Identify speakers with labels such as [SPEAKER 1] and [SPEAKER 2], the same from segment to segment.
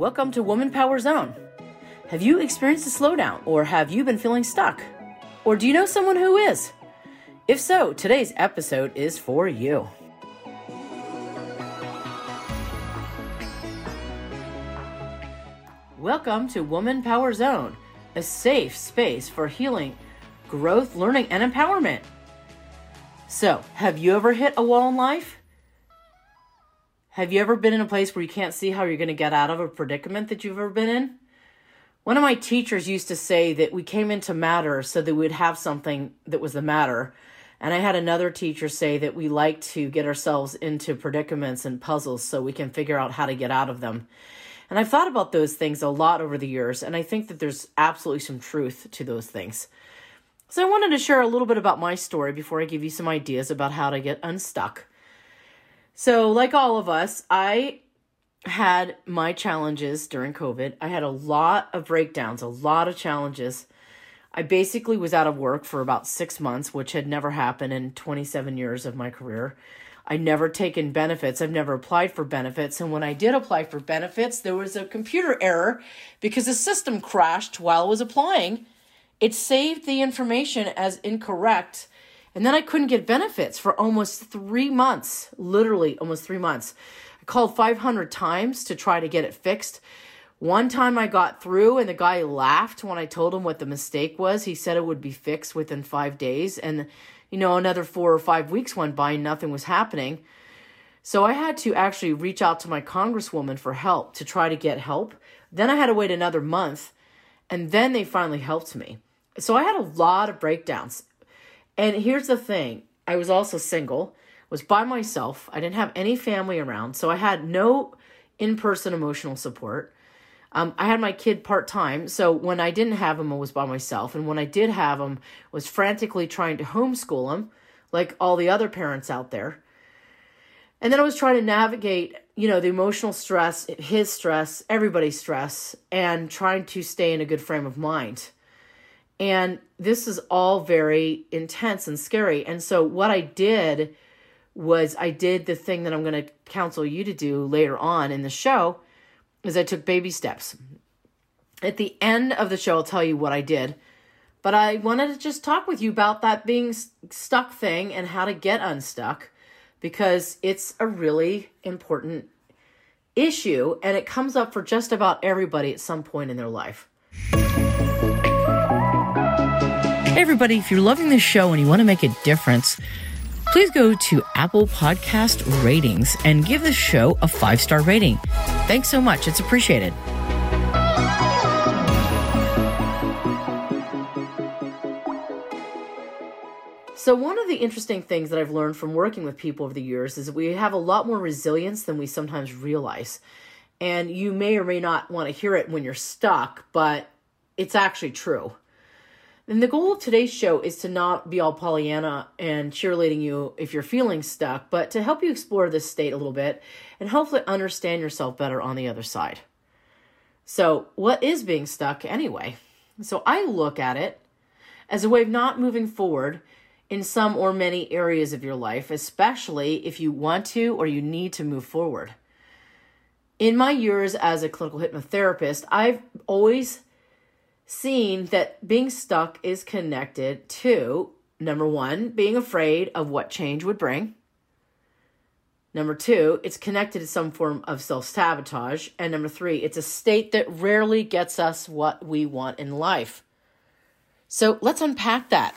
[SPEAKER 1] Welcome to Woman Power Zone. Have you experienced a slowdown or have you been feeling stuck? Or do you know someone who is? If so, today's episode is for you. Welcome to Woman Power Zone, a safe space for healing, growth, learning, and empowerment. So, have you ever hit a wall in life? Have you ever been in a place where you can't see how you're going to get out of a predicament that you've ever been in? One of my teachers used to say that we came into matter so that we'd have something that was the matter. And I had another teacher say that we like to get ourselves into predicaments and puzzles so we can figure out how to get out of them. And I've thought about those things a lot over the years, and I think that there's absolutely some truth to those things. So I wanted to share a little bit about my story before I give you some ideas about how to get unstuck. So, like all of us, I had my challenges during COVID. I had a lot of breakdowns, a lot of challenges. I basically was out of work for about six months, which had never happened in 27 years of my career. I never taken benefits. I've never applied for benefits. And when I did apply for benefits, there was a computer error because the system crashed while I was applying. It saved the information as incorrect and then I couldn't get benefits for almost three months, literally almost three months. I called 500 times to try to get it fixed. One time I got through and the guy laughed when I told him what the mistake was. He said it would be fixed within five days. And, you know, another four or five weeks went by and nothing was happening. So I had to actually reach out to my congresswoman for help to try to get help. Then I had to wait another month and then they finally helped me. So I had a lot of breakdowns and here's the thing I was also single, was by myself. I didn't have any family around, so I had no in person emotional support. Um, I had my kid part time, so when I didn't have him, I was by myself. And when I did have him, was frantically trying to homeschool him, like all the other parents out there. And then I was trying to navigate, you know, the emotional stress, his stress, everybody's stress, and trying to stay in a good frame of mind. And this is all very intense and scary. And so, what I did was I did the thing that I'm going to counsel you to do later on in the show is I took baby steps. At the end of the show I'll tell you what I did, but I wanted to just talk with you about that being stuck thing and how to get unstuck because it's a really important issue and it comes up for just about everybody at some point in their life. Hey, everybody, if you're loving this show and you want to make a difference, please go to Apple Podcast Ratings and give this show a five star rating. Thanks so much, it's appreciated. So, one of the interesting things that I've learned from working with people over the years is that we have a lot more resilience than we sometimes realize. And you may or may not want to hear it when you're stuck, but it's actually true. And the goal of today's show is to not be all Pollyanna and cheerleading you if you're feeling stuck, but to help you explore this state a little bit and hopefully understand yourself better on the other side. So, what is being stuck anyway? So, I look at it as a way of not moving forward in some or many areas of your life, especially if you want to or you need to move forward. In my years as a clinical hypnotherapist, I've always seeing that being stuck is connected to number one, being afraid of what change would bring. Number two, it's connected to some form of self sabotage. And number three, it's a state that rarely gets us what we want in life. So let's unpack that.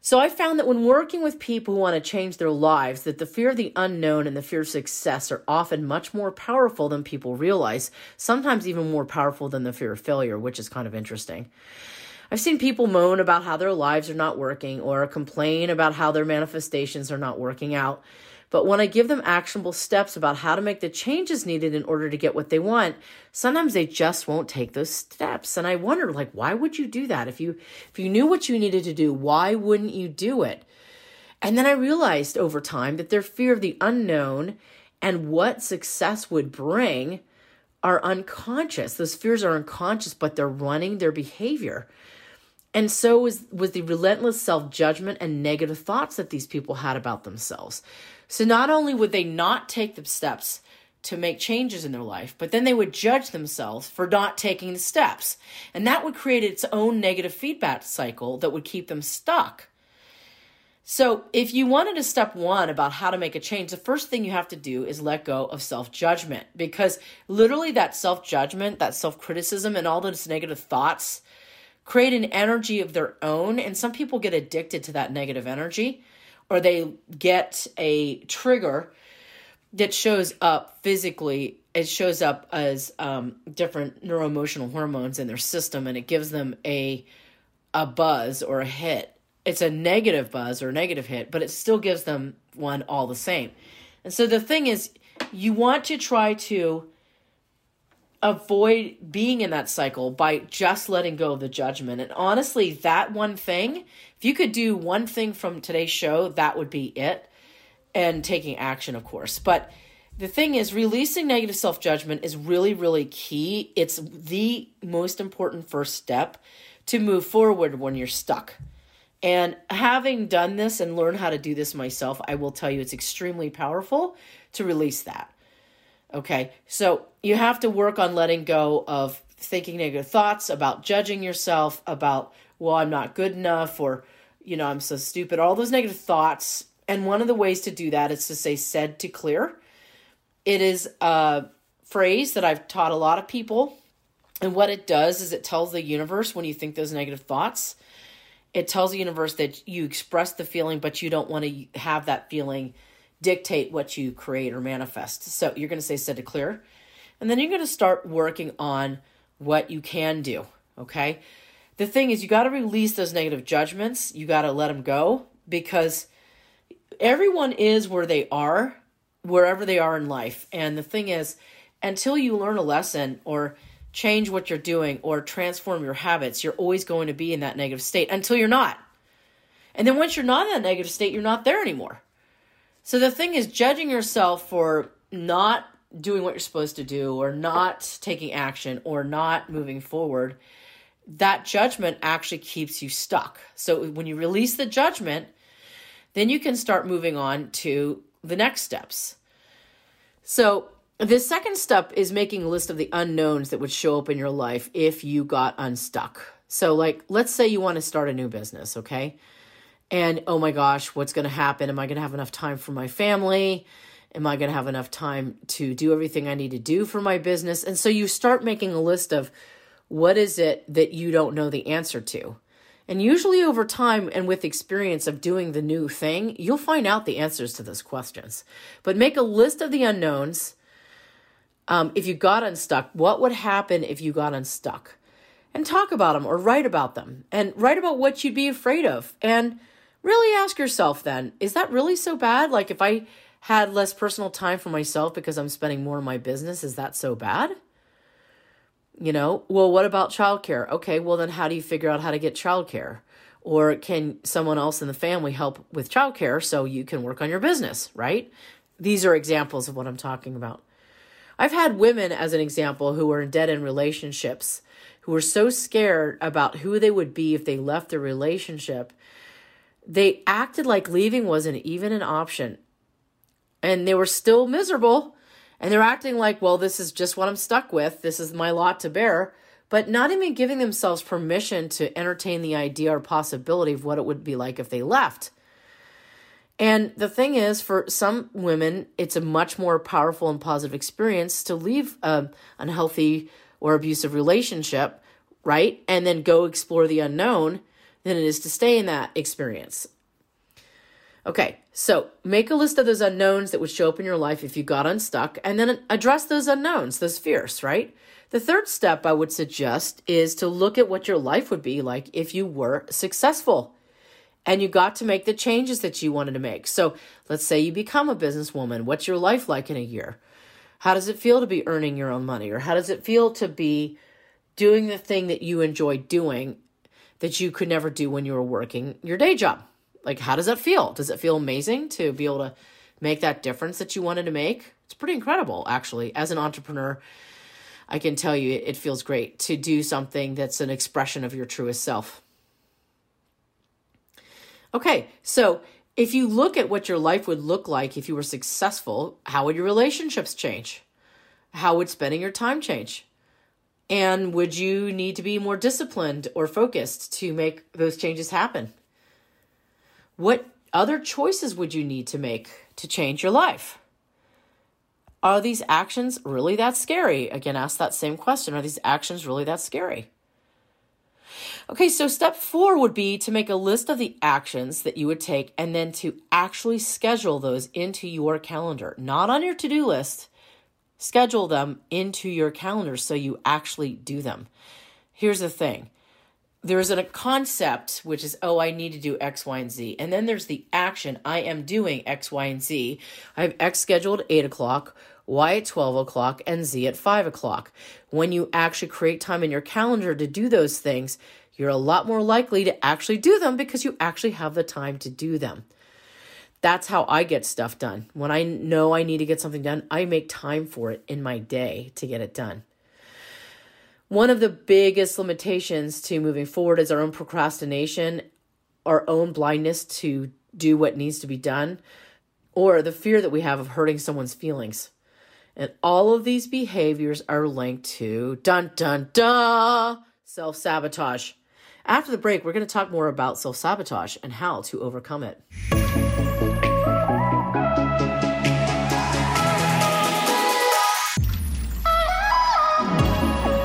[SPEAKER 1] So I found that when working with people who want to change their lives, that the fear of the unknown and the fear of success are often much more powerful than people realize, sometimes even more powerful than the fear of failure, which is kind of interesting. I've seen people moan about how their lives are not working or complain about how their manifestations are not working out. But when I give them actionable steps about how to make the changes needed in order to get what they want, sometimes they just won't take those steps. And I wonder like why would you do that? If you if you knew what you needed to do, why wouldn't you do it? And then I realized over time that their fear of the unknown and what success would bring are unconscious. Those fears are unconscious, but they're running their behavior. And so was, was the relentless self judgment and negative thoughts that these people had about themselves. So not only would they not take the steps to make changes in their life, but then they would judge themselves for not taking the steps. And that would create its own negative feedback cycle that would keep them stuck. So, if you wanted to step one about how to make a change, the first thing you have to do is let go of self judgment because literally that self judgment, that self criticism, and all those negative thoughts create an energy of their own. And some people get addicted to that negative energy or they get a trigger that shows up physically. It shows up as um, different neuroemotional hormones in their system and it gives them a, a buzz or a hit it's a negative buzz or a negative hit, but it still gives them one all the same. And so the thing is, you want to try to avoid being in that cycle by just letting go of the judgment. And honestly, that one thing, if you could do one thing from today's show, that would be it. And taking action, of course. But the thing is, releasing negative self judgment is really, really key. It's the most important first step to move forward when you're stuck. And having done this and learned how to do this myself, I will tell you it's extremely powerful to release that. Okay, so you have to work on letting go of thinking negative thoughts, about judging yourself, about, well, I'm not good enough, or, you know, I'm so stupid, all those negative thoughts. And one of the ways to do that is to say, said to clear. It is a phrase that I've taught a lot of people. And what it does is it tells the universe when you think those negative thoughts, it tells the universe that you express the feeling, but you don't want to have that feeling dictate what you create or manifest. So you're going to say said to clear. And then you're going to start working on what you can do. Okay. The thing is, you got to release those negative judgments. You got to let them go because everyone is where they are, wherever they are in life. And the thing is, until you learn a lesson or change what you're doing or transform your habits, you're always going to be in that negative state until you're not. And then once you're not in that negative state, you're not there anymore. So the thing is, judging yourself for not doing what you're supposed to do or not taking action or not moving forward, that judgment actually keeps you stuck. So when you release the judgment, then you can start moving on to the next steps. So the second step is making a list of the unknowns that would show up in your life if you got unstuck. So, like, let's say you want to start a new business, okay? And oh my gosh, what's going to happen? Am I going to have enough time for my family? Am I going to have enough time to do everything I need to do for my business? And so you start making a list of what is it that you don't know the answer to. And usually, over time and with experience of doing the new thing, you'll find out the answers to those questions. But make a list of the unknowns um, if you got unstuck, what would happen if you got unstuck? And talk about them or write about them and write about what you'd be afraid of. And really ask yourself then, is that really so bad? Like if I had less personal time for myself because I'm spending more on my business, is that so bad? You know, well, what about childcare? Okay, well, then how do you figure out how to get childcare? Or can someone else in the family help with childcare so you can work on your business, right? These are examples of what I'm talking about. I've had women, as an example, who were in dead end relationships who were so scared about who they would be if they left their relationship, they acted like leaving wasn't even an option. And they were still miserable. And they're acting like, well, this is just what I'm stuck with. This is my lot to bear. But not even giving themselves permission to entertain the idea or possibility of what it would be like if they left. And the thing is, for some women, it's a much more powerful and positive experience to leave an unhealthy or abusive relationship, right? And then go explore the unknown than it is to stay in that experience. Okay, so make a list of those unknowns that would show up in your life if you got unstuck, and then address those unknowns, those fears, right? The third step I would suggest is to look at what your life would be like if you were successful and you got to make the changes that you wanted to make. So let's say you become a businesswoman. What's your life like in a year? How does it feel to be earning your own money? Or how does it feel to be doing the thing that you enjoy doing that you could never do when you were working your day job? Like, how does that feel? Does it feel amazing to be able to make that difference that you wanted to make? It's pretty incredible, actually. As an entrepreneur, I can tell you it feels great to do something that's an expression of your truest self. Okay, so if you look at what your life would look like if you were successful, how would your relationships change? How would spending your time change? And would you need to be more disciplined or focused to make those changes happen? What other choices would you need to make to change your life? Are these actions really that scary? Again, ask that same question. Are these actions really that scary? Okay, so step four would be to make a list of the actions that you would take and then to actually schedule those into your calendar, not on your to do list. Schedule them into your calendar so you actually do them. Here's the thing. There's a concept which is oh i need to do x y and z. And then there's the action. I am doing x y and z. I have x scheduled 8 o'clock y at 12 o'clock and z at 5 o'clock. When you actually create time in your calendar to do those things you're a lot more likely to actually do them because you actually have the time to do them. That's how I get stuff done. When I know I need to get something done, I make time for it in my day to get it done. One of the biggest limitations to moving forward is our own procrastination, our own blindness to do what needs to be done, or the fear that we have of hurting someone's feelings. And all of these behaviors are linked to dun dun dun self sabotage. After the break, we're going to talk more about self sabotage and how to overcome it.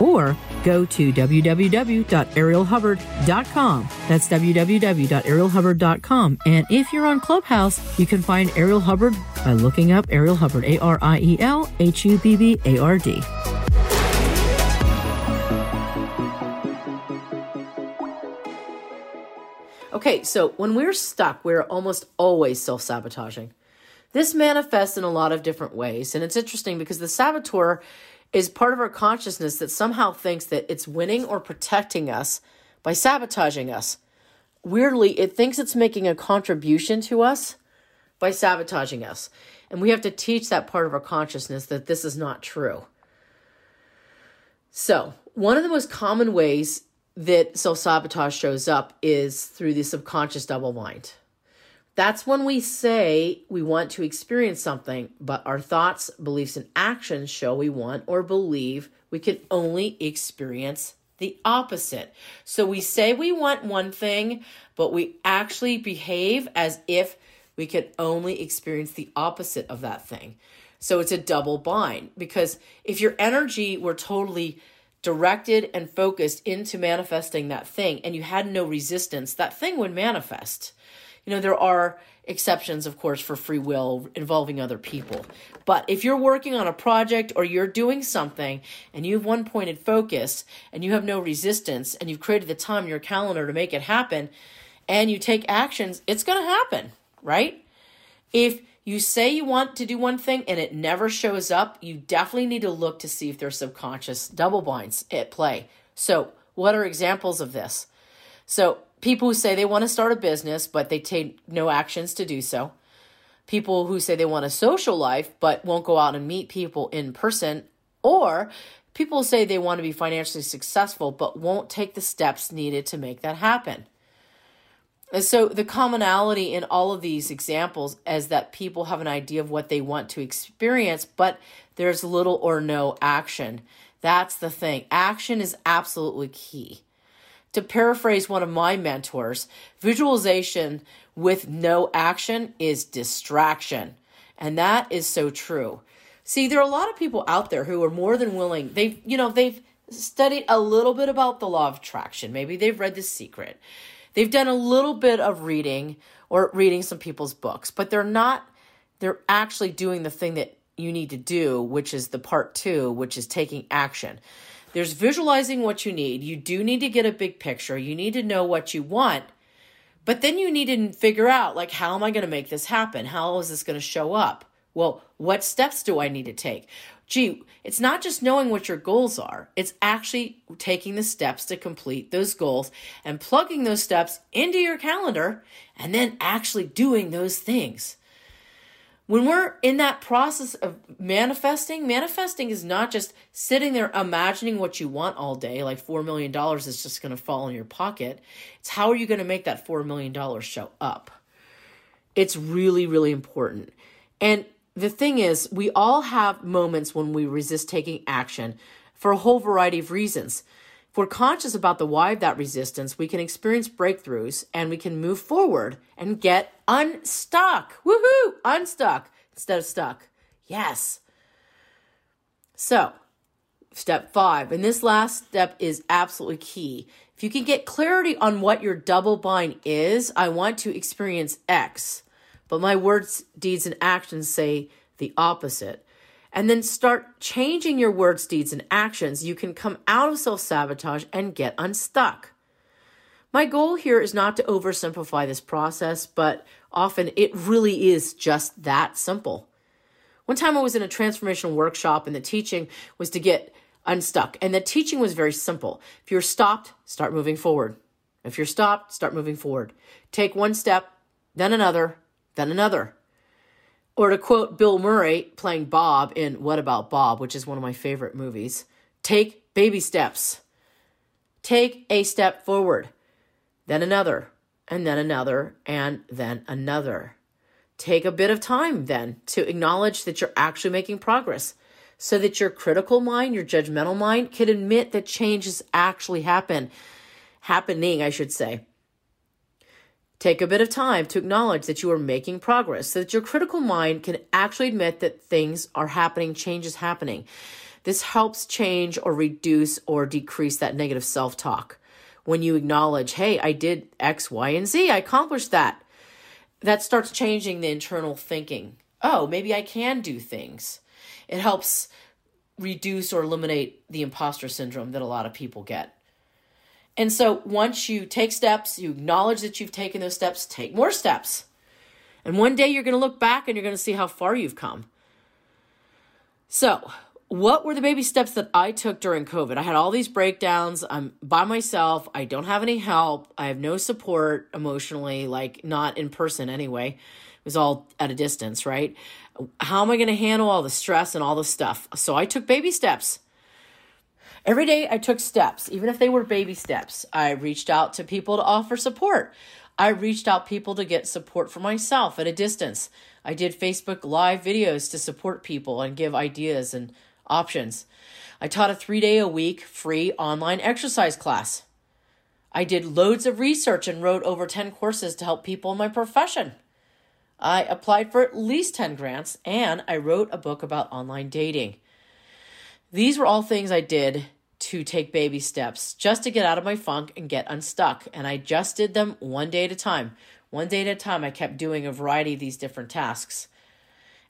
[SPEAKER 1] Or go to www.arielhubbard.com. That's www.arielhubbard.com. And if you're on Clubhouse, you can find Ariel Hubbard by looking up Ariel Hubbard, A R I E L H U B B A R D. Okay, so when we're stuck, we're almost always self sabotaging. This manifests in a lot of different ways. And it's interesting because the saboteur is part of our consciousness that somehow thinks that it's winning or protecting us by sabotaging us. Weirdly, it thinks it's making a contribution to us by sabotaging us. And we have to teach that part of our consciousness that this is not true. So, one of the most common ways that self sabotage shows up is through the subconscious double bind. That's when we say we want to experience something, but our thoughts, beliefs, and actions show we want or believe we can only experience the opposite. So we say we want one thing, but we actually behave as if we could only experience the opposite of that thing. So it's a double bind because if your energy were totally directed and focused into manifesting that thing and you had no resistance, that thing would manifest. You know, there are exceptions, of course, for free will involving other people. But if you're working on a project or you're doing something and you have one pointed focus and you have no resistance and you've created the time in your calendar to make it happen and you take actions, it's going to happen, right? If you say you want to do one thing and it never shows up, you definitely need to look to see if there's subconscious double binds at play. So, what are examples of this? So, people who say they want to start a business, but they take no actions to do so. People who say they want a social life, but won't go out and meet people in person. Or people say they want to be financially successful, but won't take the steps needed to make that happen. And so the commonality in all of these examples is that people have an idea of what they want to experience, but there's little or no action. That's the thing. Action is absolutely key. To paraphrase one of my mentors, visualization with no action is distraction. And that is so true. See, there are a lot of people out there who are more than willing. They've, you know, they've studied a little bit about the law of attraction. Maybe they've read The Secret. They've done a little bit of reading or reading some people's books, but they're not, they're actually doing the thing that you need to do, which is the part two, which is taking action. There's visualizing what you need. You do need to get a big picture. You need to know what you want. But then you need to figure out, like, how am I going to make this happen? How is this going to show up? Well, what steps do I need to take? Gee, it's not just knowing what your goals are, it's actually taking the steps to complete those goals and plugging those steps into your calendar and then actually doing those things. When we're in that process of manifesting, manifesting is not just sitting there imagining what you want all day, like $4 million is just going to fall in your pocket. It's how are you going to make that $4 million show up? It's really, really important. And the thing is, we all have moments when we resist taking action for a whole variety of reasons. If we're conscious about the why of that resistance, we can experience breakthroughs and we can move forward and get unstuck. Woohoo! Unstuck instead of stuck. Yes. So, step five, and this last step is absolutely key. If you can get clarity on what your double bind is, I want to experience X but my words, deeds, and actions say the opposite. And then start changing your words, deeds, and actions. You can come out of self sabotage and get unstuck. My goal here is not to oversimplify this process, but often it really is just that simple. One time I was in a transformational workshop and the teaching was to get unstuck. And the teaching was very simple. If you're stopped, start moving forward. If you're stopped, start moving forward. Take one step, then another, then another. Or to quote Bill Murray playing Bob in What About Bob, which is one of my favorite movies take baby steps. Take a step forward, then another, and then another, and then another. Take a bit of time then to acknowledge that you're actually making progress so that your critical mind, your judgmental mind can admit that change is actually happen happening, I should say. Take a bit of time to acknowledge that you are making progress so that your critical mind can actually admit that things are happening, change is happening. This helps change or reduce or decrease that negative self talk. When you acknowledge, hey, I did X, Y, and Z, I accomplished that. That starts changing the internal thinking. Oh, maybe I can do things. It helps reduce or eliminate the imposter syndrome that a lot of people get. And so once you take steps, you acknowledge that you've taken those steps, take more steps. And one day you're going to look back and you're going to see how far you've come. So, what were the baby steps that I took during COVID? I had all these breakdowns. I'm by myself. I don't have any help. I have no support emotionally, like not in person anyway. It was all at a distance, right? How am I going to handle all the stress and all the stuff? So I took baby steps. Every day I took steps, even if they were baby steps. I reached out to people to offer support. I reached out people to get support for myself at a distance. I did Facebook live videos to support people and give ideas and options. I taught a 3-day a week free online exercise class. I did loads of research and wrote over 10 courses to help people in my profession. I applied for at least 10 grants and I wrote a book about online dating. These were all things I did to take baby steps just to get out of my funk and get unstuck. And I just did them one day at a time. One day at a time, I kept doing a variety of these different tasks.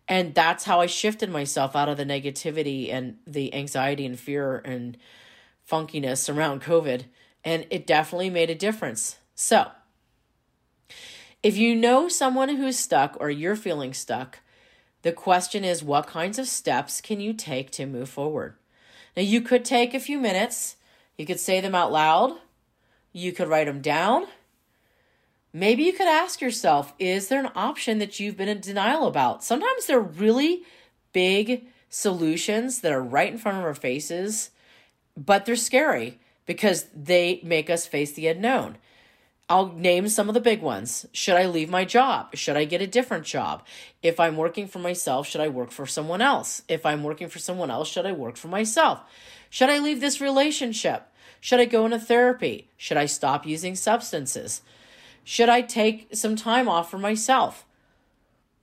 [SPEAKER 1] And that's how I shifted myself out of the negativity and the anxiety and fear and funkiness around COVID. And it definitely made a difference. So, if you know someone who's stuck or you're feeling stuck, the question is, what kinds of steps can you take to move forward? Now, you could take a few minutes, you could say them out loud, you could write them down. Maybe you could ask yourself, is there an option that you've been in denial about? Sometimes they're really big solutions that are right in front of our faces, but they're scary because they make us face the unknown. I'll name some of the big ones. Should I leave my job? Should I get a different job? If I'm working for myself, should I work for someone else? If I'm working for someone else, should I work for myself? Should I leave this relationship? Should I go into therapy? Should I stop using substances? Should I take some time off for myself?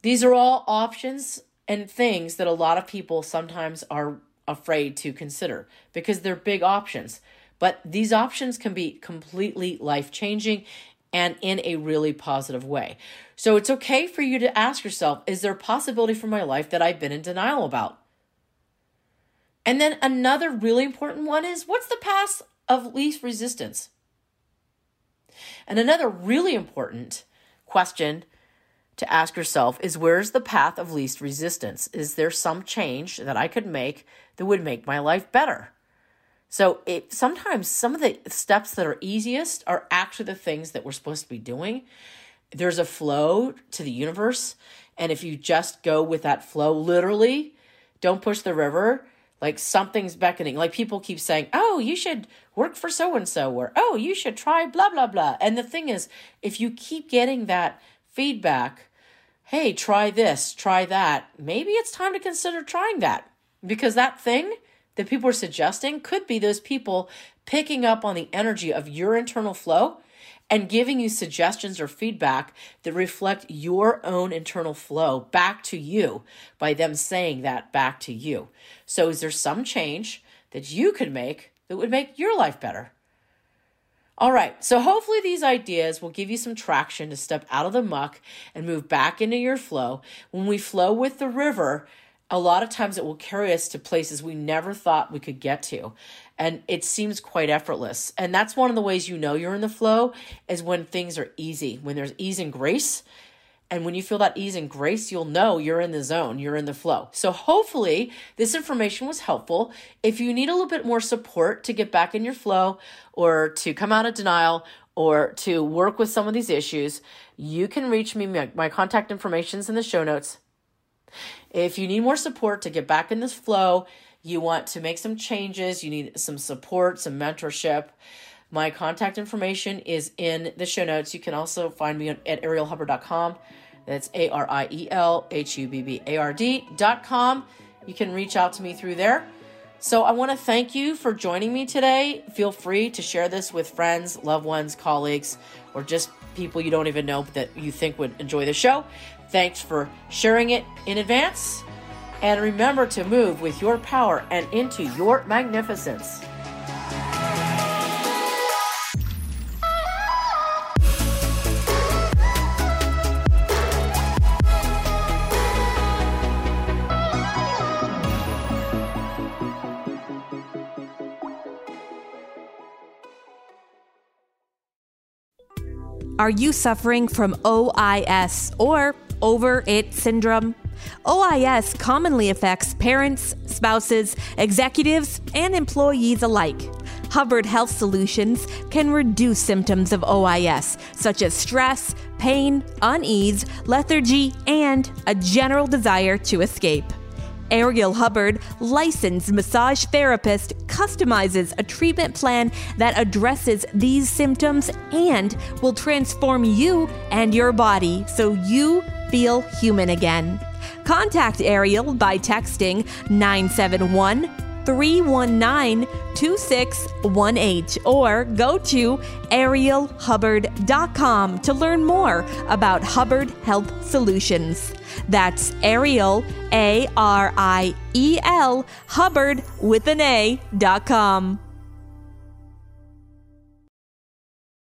[SPEAKER 1] These are all options and things that a lot of people sometimes are afraid to consider because they're big options. But these options can be completely life changing and in a really positive way. So it's okay for you to ask yourself is there a possibility for my life that I've been in denial about? And then another really important one is what's the path of least resistance? And another really important question to ask yourself is where's the path of least resistance? Is there some change that I could make that would make my life better? So it sometimes some of the steps that are easiest are actually the things that we're supposed to be doing. There's a flow to the universe, and if you just go with that flow literally, don't push the river, like something's beckoning. Like people keep saying, "Oh, you should work for so and so," or "Oh, you should try blah blah blah." And the thing is, if you keep getting that feedback, "Hey, try this, try that," maybe it's time to consider trying that because that thing that people are suggesting could be those people picking up on the energy of your internal flow and giving you suggestions or feedback that reflect your own internal flow back to you by them saying that back to you. So, is there some change that you could make that would make your life better? All right, so hopefully these ideas will give you some traction to step out of the muck and move back into your flow. When we flow with the river, a lot of times it will carry us to places we never thought we could get to and it seems quite effortless. And that's one of the ways you know you're in the flow is when things are easy when there's ease and grace. And when you feel that ease and grace you'll know you're in the zone you're in the flow. So hopefully this information was helpful. If you need a little bit more support to get back in your flow or to come out of denial or to work with some of these issues you can reach me. My contact information is in the show notes if you need more support to get back in this flow, you want to make some changes, you need some support, some mentorship, my contact information is in the show notes. You can also find me at arielhubbard.com. That's A R I E L H U B B A R D.com. You can reach out to me through there. So I want to thank you for joining me today. Feel free to share this with friends, loved ones, colleagues, or just people you don't even know that you think would enjoy the show. Thanks for sharing it in advance. And remember to move with your power and into your magnificence.
[SPEAKER 2] Are you suffering from OIS or over it syndrome. OIS commonly affects parents, spouses, executives, and employees alike. Hubbard Health Solutions can reduce symptoms of OIS, such as stress, pain, unease, lethargy, and a general desire to escape. Ariel Hubbard, licensed massage therapist, customizes a treatment plan that addresses these symptoms and will transform you and your body so you feel human again. Contact Ariel by texting 971 319 2618 or go to arielhubbard.com to learn more about Hubbard Health Solutions. That's Ariel, A R I E L, Hubbard with an A.com.